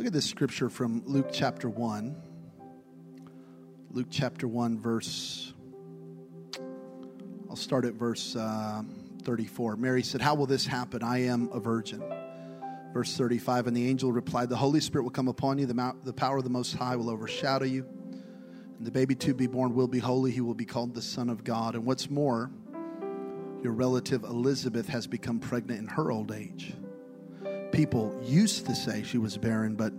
Look at this scripture from Luke chapter 1. Luke chapter 1, verse, I'll start at verse uh, 34. Mary said, How will this happen? I am a virgin. Verse 35, and the angel replied, The Holy Spirit will come upon you, the, mount, the power of the Most High will overshadow you. And the baby to be born will be holy. He will be called the Son of God. And what's more, your relative Elizabeth has become pregnant in her old age. People used to say she was barren, but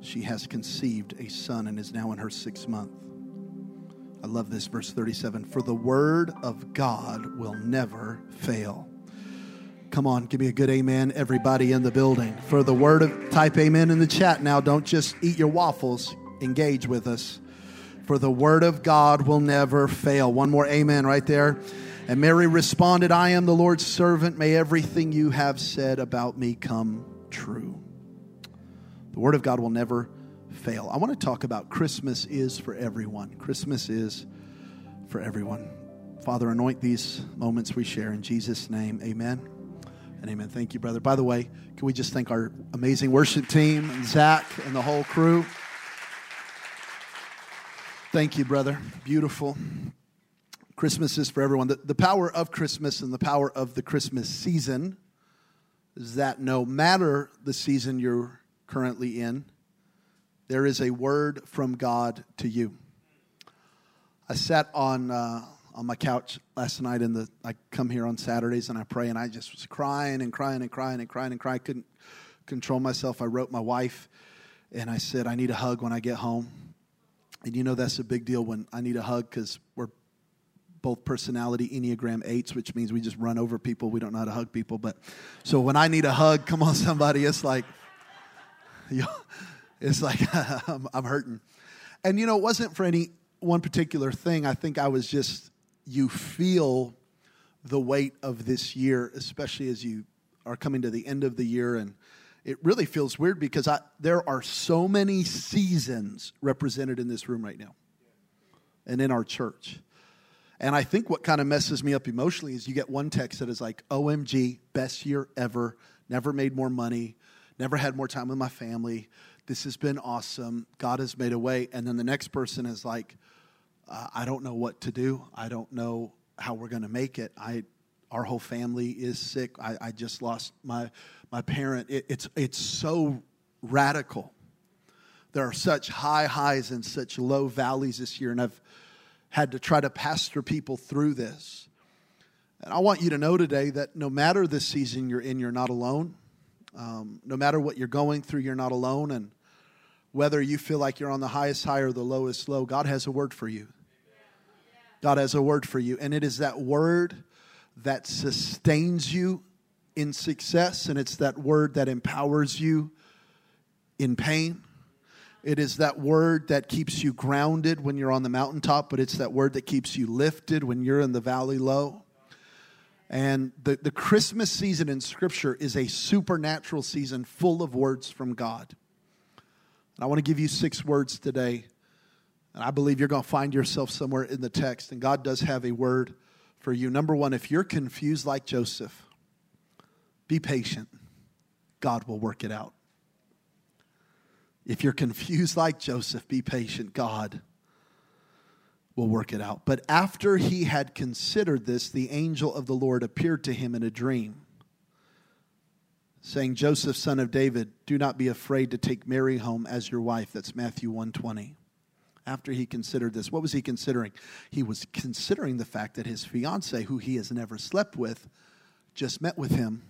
she has conceived a son and is now in her sixth month. I love this, verse 37 For the word of God will never fail. Come on, give me a good amen, everybody in the building. For the word of, type amen in the chat now. Don't just eat your waffles, engage with us. For the word of God will never fail. One more amen right there. And Mary responded, I am the Lord's servant. May everything you have said about me come true. The Word of God will never fail. I want to talk about Christmas is for everyone. Christmas is for everyone. Father, anoint these moments we share in Jesus' name. Amen and amen. Thank you, brother. By the way, can we just thank our amazing worship team and Zach and the whole crew? Thank you, brother. Beautiful. Christmas is for everyone. The, the power of Christmas and the power of the Christmas season is that no matter the season you're currently in, there is a word from God to you. I sat on uh, on my couch last night, and the I come here on Saturdays and I pray, and I just was crying and crying and crying and crying and crying. I couldn't control myself. I wrote my wife, and I said, "I need a hug when I get home." And you know that's a big deal when I need a hug because we're both personality Enneagram eights, which means we just run over people. We don't know how to hug people. But so when I need a hug, come on, somebody, it's like, it's like I'm, I'm hurting. And you know, it wasn't for any one particular thing. I think I was just, you feel the weight of this year, especially as you are coming to the end of the year. And it really feels weird because I, there are so many seasons represented in this room right now and in our church. And I think what kind of messes me up emotionally is you get one text that is like, OMG, best year ever, never made more money, never had more time with my family. This has been awesome. God has made a way. And then the next person is like, uh, I don't know what to do. I don't know how we're going to make it. I, our whole family is sick. I, I just lost my, my parent. It, it's, it's so radical. There are such high highs and such low valleys this year. And I've, had to try to pastor people through this. And I want you to know today that no matter the season you're in, you're not alone. Um, no matter what you're going through, you're not alone. And whether you feel like you're on the highest high or the lowest low, God has a word for you. God has a word for you. And it is that word that sustains you in success, and it's that word that empowers you in pain. It is that word that keeps you grounded when you're on the mountaintop, but it's that word that keeps you lifted when you're in the valley low. And the, the Christmas season in Scripture is a supernatural season full of words from God. And I want to give you six words today. And I believe you're going to find yourself somewhere in the text. And God does have a word for you. Number one, if you're confused like Joseph, be patient. God will work it out. If you're confused like Joseph, be patient. God will work it out. But after he had considered this, the angel of the Lord appeared to him in a dream, saying, Joseph, son of David, do not be afraid to take Mary home as your wife. That's Matthew 120. After he considered this, what was he considering? He was considering the fact that his fiance, who he has never slept with, just met with him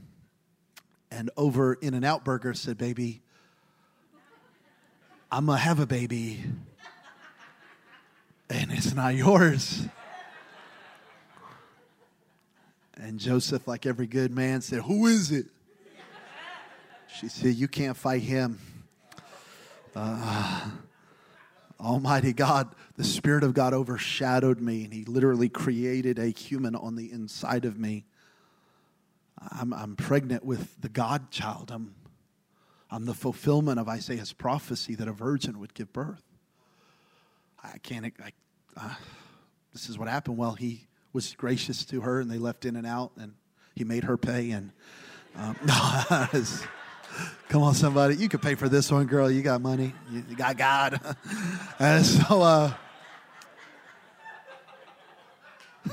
and over In-N-Out Burger said, Baby, I'm going to have a baby, and it's not yours. And Joseph, like every good man, said, Who is it? She said, You can't fight him. Uh, Almighty God, the Spirit of God overshadowed me, and He literally created a human on the inside of me. I'm, I'm pregnant with the God child. I'm I'm the fulfillment of Isaiah's prophecy that a virgin would give birth. I can't, I, uh, this is what happened. Well, he was gracious to her and they left In-N-Out and he made her pay. And um, Come on, somebody. You could pay for this one, girl. You got money. You got God. and so, uh,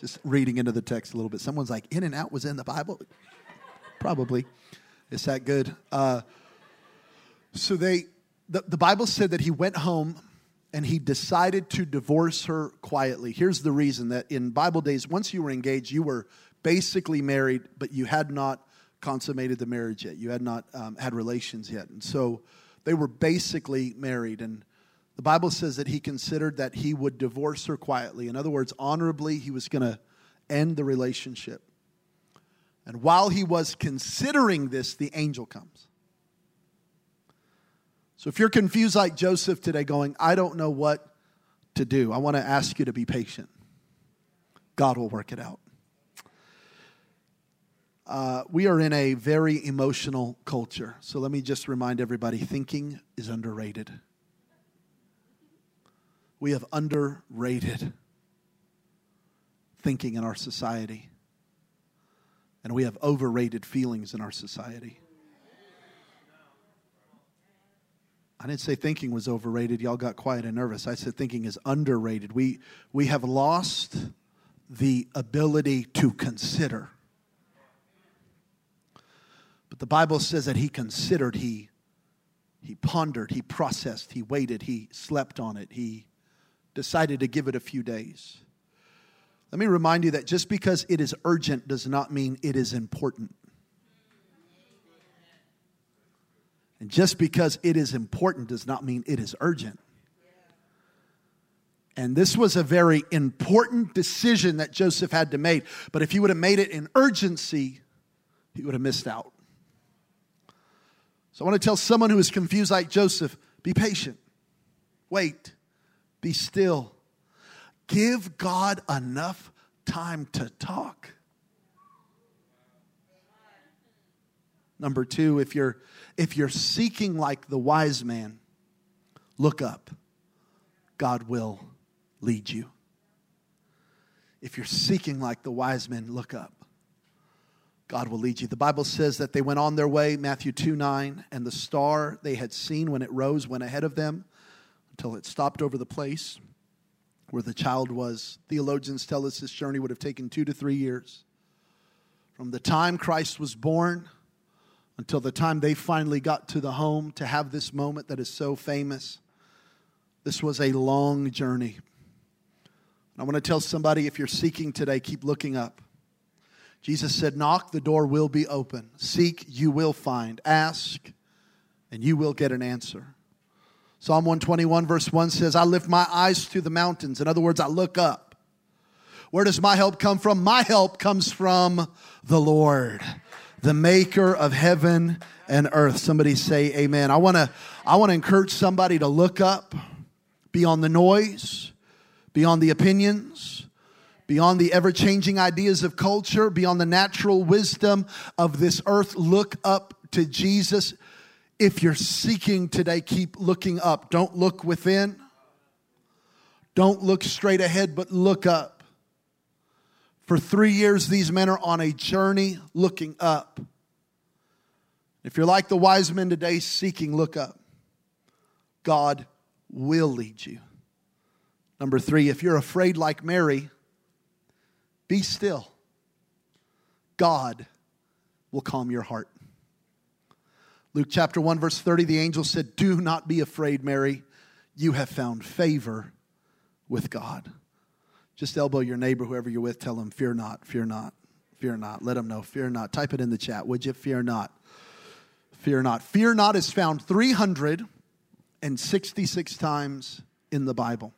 just reading into the text a little bit. Someone's like, In-N-Out was in the Bible? Probably. It's that good. Uh, so they, the, the Bible said that he went home and he decided to divorce her quietly. Here's the reason that in Bible days, once you were engaged, you were basically married, but you had not consummated the marriage yet. You had not um, had relations yet. And so they were basically married. And the Bible says that he considered that he would divorce her quietly. In other words, honorably, he was going to end the relationship. And while he was considering this, the angel comes. So if you're confused like Joseph today, going, I don't know what to do, I want to ask you to be patient. God will work it out. Uh, we are in a very emotional culture. So let me just remind everybody thinking is underrated. We have underrated thinking in our society, and we have overrated feelings in our society. I didn't say thinking was overrated. Y'all got quiet and nervous. I said thinking is underrated. We, we have lost the ability to consider. But the Bible says that he considered, he, he pondered, he processed, he waited, he slept on it, he decided to give it a few days. Let me remind you that just because it is urgent does not mean it is important. And just because it is important does not mean it is urgent. And this was a very important decision that Joseph had to make. But if he would have made it in urgency, he would have missed out. So I want to tell someone who is confused like Joseph be patient, wait, be still. Give God enough time to talk. Number two, if you're if you're seeking like the wise man, look up. God will lead you. If you're seeking like the wise men, look up. God will lead you. The Bible says that they went on their way, Matthew 2 9, and the star they had seen when it rose went ahead of them until it stopped over the place where the child was. Theologians tell us this journey would have taken two to three years. From the time Christ was born until the time they finally got to the home to have this moment that is so famous, this was a long journey. I want to tell somebody if you're seeking today, keep looking up. Jesus said, Knock, the door will be open. Seek, you will find. Ask, and you will get an answer. Psalm 121, verse 1 says, I lift my eyes to the mountains. In other words, I look up. Where does my help come from? My help comes from the Lord, the maker of heaven and earth. Somebody say amen. I want to I want to encourage somebody to look up beyond the noise, beyond the opinions, beyond the ever changing ideas of culture, beyond the natural wisdom of this earth. Look up to Jesus. If you're seeking today, keep looking up. Don't look within. Don't look straight ahead, but look up. For three years, these men are on a journey looking up. If you're like the wise men today seeking, look up. God will lead you. Number three, if you're afraid like Mary, be still. God will calm your heart. Luke chapter 1, verse 30, the angel said, Do not be afraid, Mary. You have found favor with God. Just elbow your neighbor, whoever you're with, tell them, Fear not, fear not, fear not. Let them know, fear not. Type it in the chat, would you? Fear not. Fear not. Fear not is found 366 times in the Bible.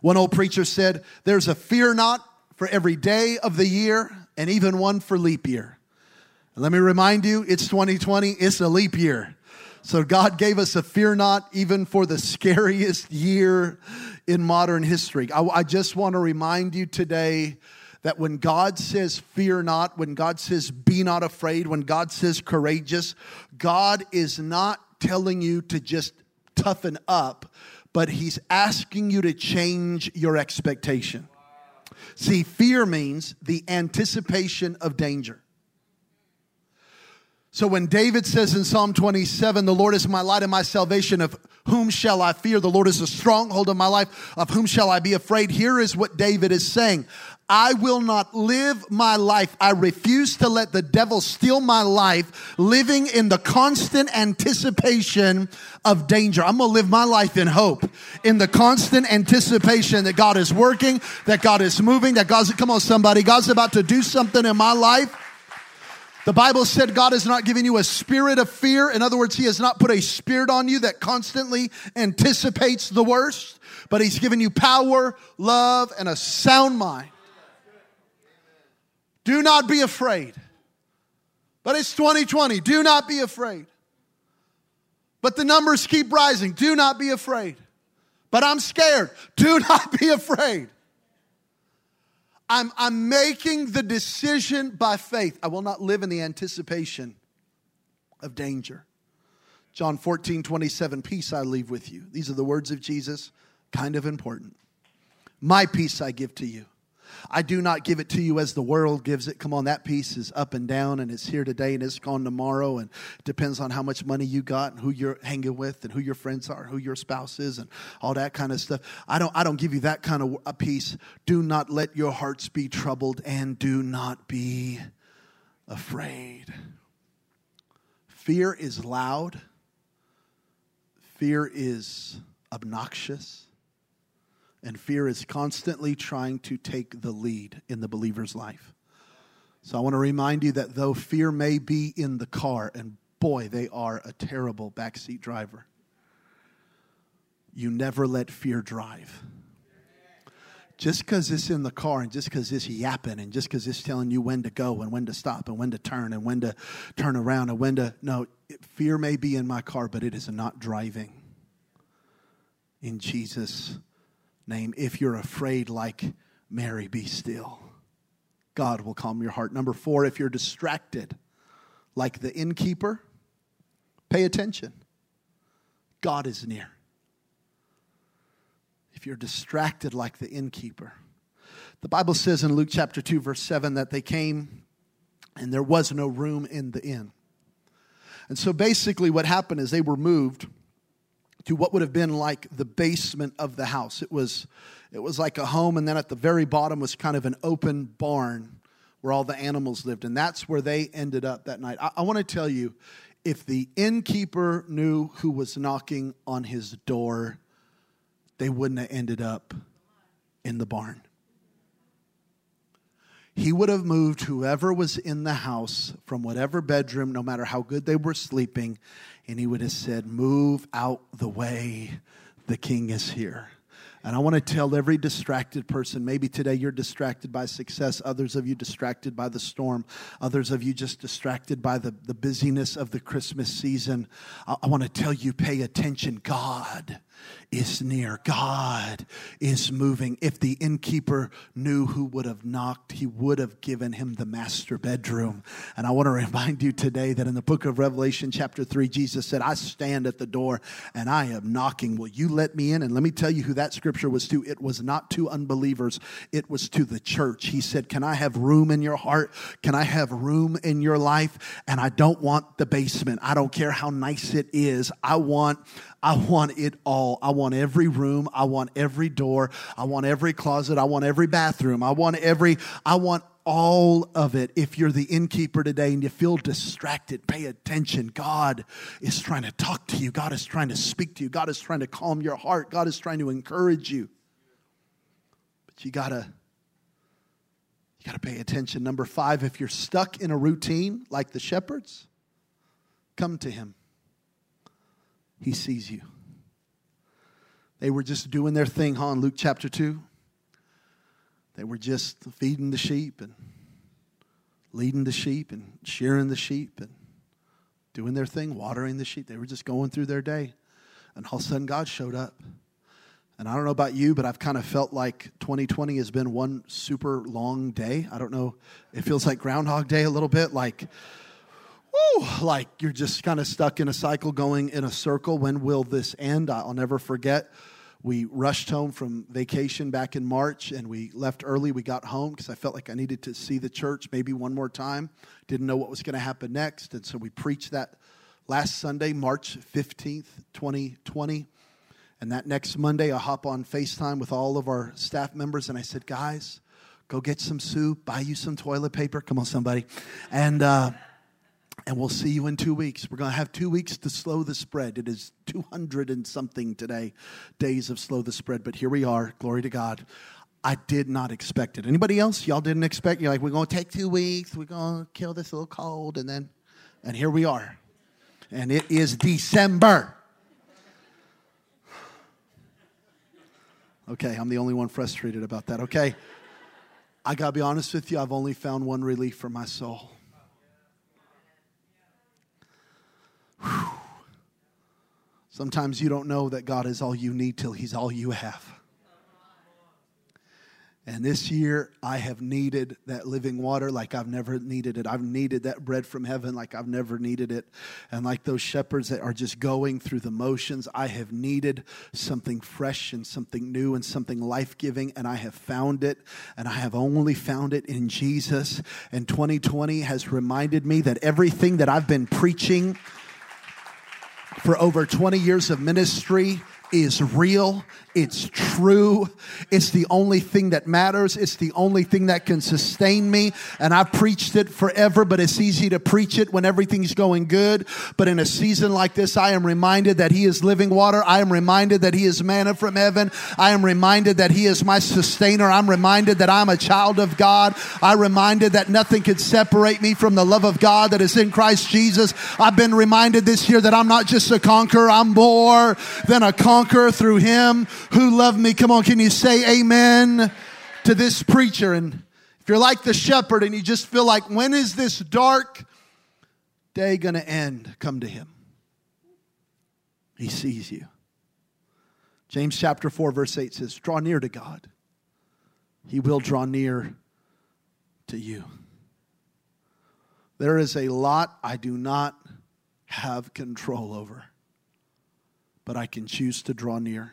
One old preacher said, There's a fear not for every day of the year and even one for leap year. Let me remind you, it's 2020, it's a leap year. So God gave us a fear not even for the scariest year in modern history. I, I just want to remind you today that when God says fear not, when God says be not afraid, when God says courageous, God is not telling you to just toughen up, but He's asking you to change your expectation. See, fear means the anticipation of danger. So when David says in Psalm 27, the Lord is my light and my salvation, of whom shall I fear? The Lord is the stronghold of my life, of whom shall I be afraid? Here is what David is saying. I will not live my life. I refuse to let the devil steal my life, living in the constant anticipation of danger. I'm going to live my life in hope, in the constant anticipation that God is working, that God is moving, that God's, come on, somebody, God's about to do something in my life. The Bible said God has not given you a spirit of fear. In other words, He has not put a spirit on you that constantly anticipates the worst, but He's given you power, love, and a sound mind. Do not be afraid. But it's 2020. Do not be afraid. But the numbers keep rising. Do not be afraid. But I'm scared. Do not be afraid. I'm, I'm making the decision by faith. I will not live in the anticipation of danger. John 14, 27, peace I leave with you. These are the words of Jesus, kind of important. My peace I give to you. I do not give it to you as the world gives it. Come on, that peace is up and down and it's here today and it's gone tomorrow and depends on how much money you got and who you're hanging with and who your friends are, who your spouse is and all that kind of stuff. I don't I don't give you that kind of a peace. Do not let your hearts be troubled and do not be afraid. Fear is loud. Fear is obnoxious. And fear is constantly trying to take the lead in the believer's life. So I want to remind you that though fear may be in the car, and boy, they are a terrible backseat driver, you never let fear drive. Just because it's in the car and just because it's yapping and just because it's telling you when to go and when to stop and when to turn and when to turn around and when to. No, fear may be in my car, but it is not driving. In Jesus' name. If you're afraid, like Mary, be still. God will calm your heart. Number four, if you're distracted, like the innkeeper, pay attention. God is near. If you're distracted like the innkeeper, the Bible says in Luke chapter 2, verse 7, that they came and there was no room in the inn. And so basically, what happened is they were moved to what would have been like the basement of the house. It was, it was like a home, and then at the very bottom was kind of an open barn where all the animals lived. And that's where they ended up that night. I, I want to tell you if the innkeeper knew who was knocking on his door, they wouldn't have ended up in the barn. He would have moved whoever was in the house from whatever bedroom, no matter how good they were sleeping, and he would have said, Move out the way, the king is here. And I want to tell every distracted person maybe today you're distracted by success, others of you distracted by the storm, others of you just distracted by the, the busyness of the Christmas season. I, I want to tell you pay attention. God is near. God is moving. If the innkeeper knew who would have knocked, he would have given him the master bedroom. And I want to remind you today that in the book of Revelation, chapter 3, Jesus said, I stand at the door and I am knocking. Will you let me in? And let me tell you who that scripture was to. It was not to unbelievers, it was to the church. He said, Can I have room in your heart? Can I have room in your life? And I don't want the basement. I don't care how nice it is. I want I want it all. I want every room. I want every door. I want every closet. I want every bathroom. I want every, I want all of it. If you're the innkeeper today and you feel distracted, pay attention. God is trying to talk to you. God is trying to speak to you. God is trying to calm your heart. God is trying to encourage you. But you gotta, you gotta pay attention. Number five, if you're stuck in a routine like the shepherds, come to him. He sees you. They were just doing their thing, huh, in Luke chapter 2? They were just feeding the sheep and leading the sheep and shearing the sheep and doing their thing, watering the sheep. They were just going through their day. And all of a sudden, God showed up. And I don't know about you, but I've kind of felt like 2020 has been one super long day. I don't know. It feels like Groundhog Day a little bit. Like, like you're just kind of stuck in a cycle going in a circle. When will this end? I'll never forget we rushed home from vacation back in March and we left early. We got home because I felt like I needed to see the church maybe one more time. Didn't know what was going to happen next. And so we preached that last Sunday, March 15th, 2020. And that next Monday, I hop on FaceTime with all of our staff members and I said, guys, go get some soup, buy you some toilet paper. Come on, somebody. And, uh, and we'll see you in two weeks. We're going to have two weeks to slow the spread. It is 200 and something today, days of slow the spread. But here we are. Glory to God. I did not expect it. Anybody else? Y'all didn't expect? You're like, we're going to take two weeks. We're going to kill this little cold. And then, and here we are. And it is December. Okay, I'm the only one frustrated about that. Okay. I got to be honest with you, I've only found one relief for my soul. Sometimes you don't know that God is all you need till He's all you have. And this year, I have needed that living water like I've never needed it. I've needed that bread from heaven like I've never needed it. And like those shepherds that are just going through the motions, I have needed something fresh and something new and something life giving. And I have found it. And I have only found it in Jesus. And 2020 has reminded me that everything that I've been preaching for over 20 years of ministry is real, it's true, it's the only thing that matters, it's the only thing that can sustain me. And I've preached it forever, but it's easy to preach it when everything's going good. But in a season like this, I am reminded that He is living water. I am reminded that He is manna from heaven. I am reminded that He is my sustainer. I'm reminded that I'm a child of God. I'm reminded that nothing can separate me from the love of God that is in Christ Jesus. I've been reminded this year that I'm not just a conqueror, I'm more than a conqueror conquer through him who loved me. Come on, can you say amen to this preacher? And if you're like the shepherd and you just feel like, when is this dark day going to end? Come to him. He sees you. James chapter 4, verse 8 says, Draw near to God, he will draw near to you. There is a lot I do not have control over but I can choose to draw near.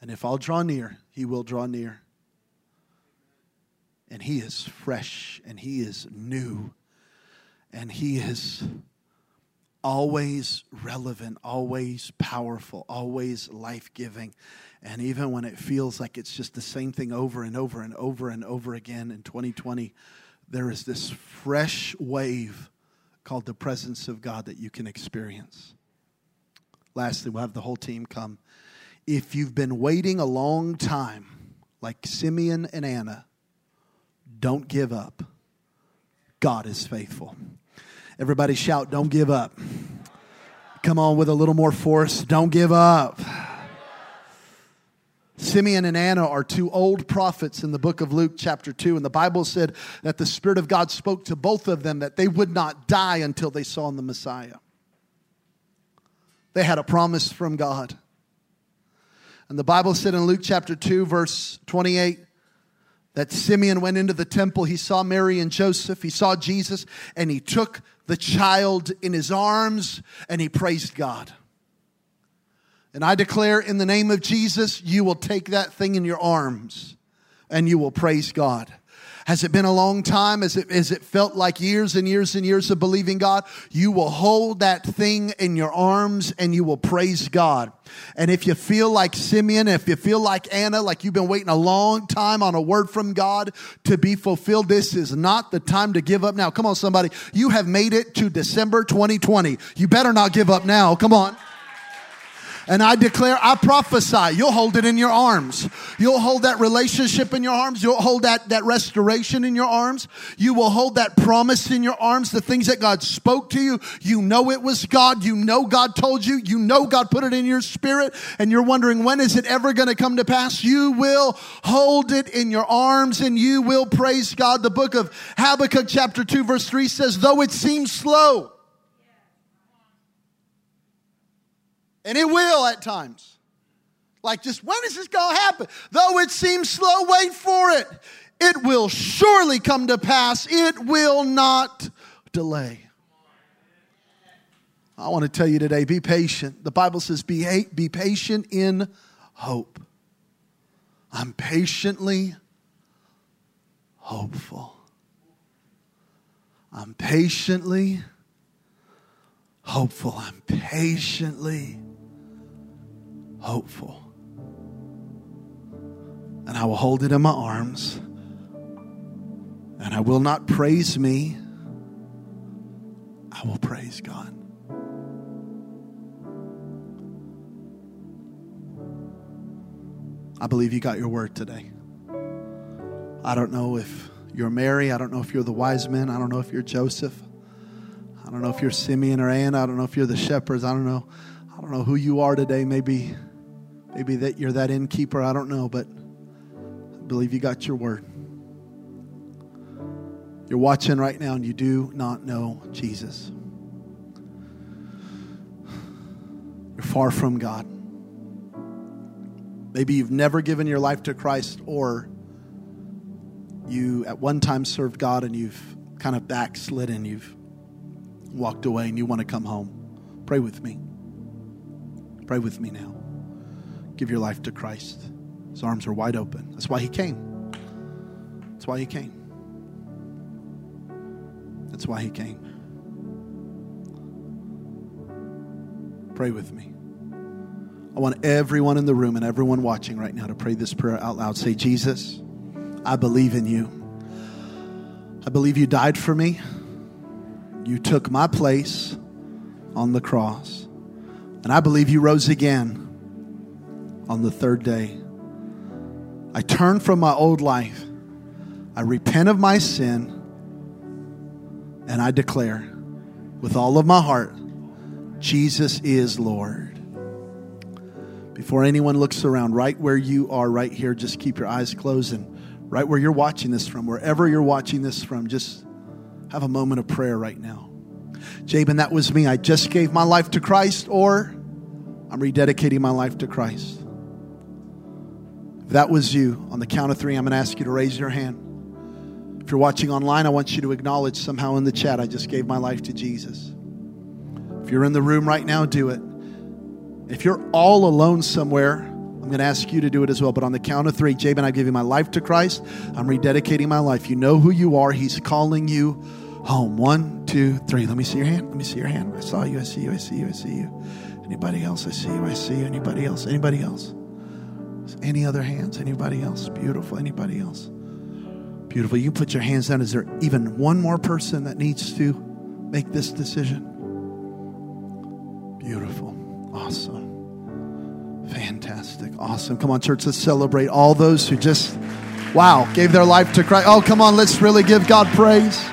And if I'll draw near, He will draw near. And He is fresh and He is new and He is always relevant, always powerful, always life giving. And even when it feels like it's just the same thing over and over and over and over again in 2020, there is this fresh wave called the presence of God that you can experience. Lastly, we'll have the whole team come. If you've been waiting a long time, like Simeon and Anna, don't give up. God is faithful. Everybody shout, Don't give up. Come on with a little more force. Don't give up. Simeon and Anna are two old prophets in the book of Luke, chapter 2. And the Bible said that the Spirit of God spoke to both of them that they would not die until they saw the Messiah. They had a promise from God. And the Bible said in Luke chapter 2, verse 28, that Simeon went into the temple. He saw Mary and Joseph. He saw Jesus, and he took the child in his arms and he praised God. And I declare in the name of Jesus, you will take that thing in your arms and you will praise God. Has it been a long time? Has it, has it felt like years and years and years of believing God? You will hold that thing in your arms and you will praise God. And if you feel like Simeon, if you feel like Anna, like you've been waiting a long time on a word from God to be fulfilled, this is not the time to give up now. Come on, somebody. You have made it to December 2020. You better not give up now. Come on. And I declare, I prophesy, you'll hold it in your arms. You'll hold that relationship in your arms. You'll hold that, that restoration in your arms. You will hold that promise in your arms, the things that God spoke to you. You know it was God. You know God told you. You know God put it in your spirit. And you're wondering, when is it ever going to come to pass? You will hold it in your arms and you will praise God. The book of Habakkuk chapter 2 verse 3 says, though it seems slow, And it will at times. Like, just when is this going to happen? Though it seems slow, wait for it. It will surely come to pass. It will not delay. I want to tell you today be patient. The Bible says, be, be patient in hope. I'm patiently hopeful. I'm patiently hopeful. I'm patiently hopeful. And I will hold it in my arms. And I will not praise me, I will praise God. I believe you got your word today. I don't know if you're Mary. I don't know if you're the wise men. I don't know if you're Joseph. I don't know if you're Simeon or Anna. I don't know if you're the shepherds. I don't know. I don't know who you are today. Maybe, maybe that you're that innkeeper. I don't know, but I believe you got your word. You're watching right now and you do not know Jesus. You're far from God. Maybe you've never given your life to Christ, or you at one time served God and you've kind of backslidden, you've walked away, and you want to come home. Pray with me. Pray with me now. Give your life to Christ. His arms are wide open. That's why he came. That's why he came. That's why he came. Pray with me. I want everyone in the room and everyone watching right now to pray this prayer out loud. Say, Jesus, I believe in you. I believe you died for me. You took my place on the cross. And I believe you rose again on the third day. I turn from my old life. I repent of my sin. And I declare with all of my heart Jesus is Lord. Before anyone looks around, right where you are, right here, just keep your eyes closed and right where you're watching this from, wherever you're watching this from, just have a moment of prayer right now. Jabin, that was me. I just gave my life to Christ, or I'm rededicating my life to Christ. If that was you, on the count of three, I'm going to ask you to raise your hand. If you're watching online, I want you to acknowledge somehow in the chat, I just gave my life to Jesus. If you're in the room right now, do it. If you're all alone somewhere, I'm going to ask you to do it as well. But on the count of three, Jabin, I give you my life to Christ. I'm rededicating my life. You know who you are. He's calling you home. One, two, three. Let me see your hand. Let me see your hand. I saw you. I see you. I see you. I see you. Anybody else? I see you. I see you. Anybody else? Anybody else? Any other hands? Anybody else? Beautiful. Anybody else? Beautiful. You put your hands down. Is there even one more person that needs to make this decision? Beautiful. Awesome. Fantastic. Awesome. Come on, church, let's celebrate all those who just, wow, gave their life to Christ. Oh, come on, let's really give God praise.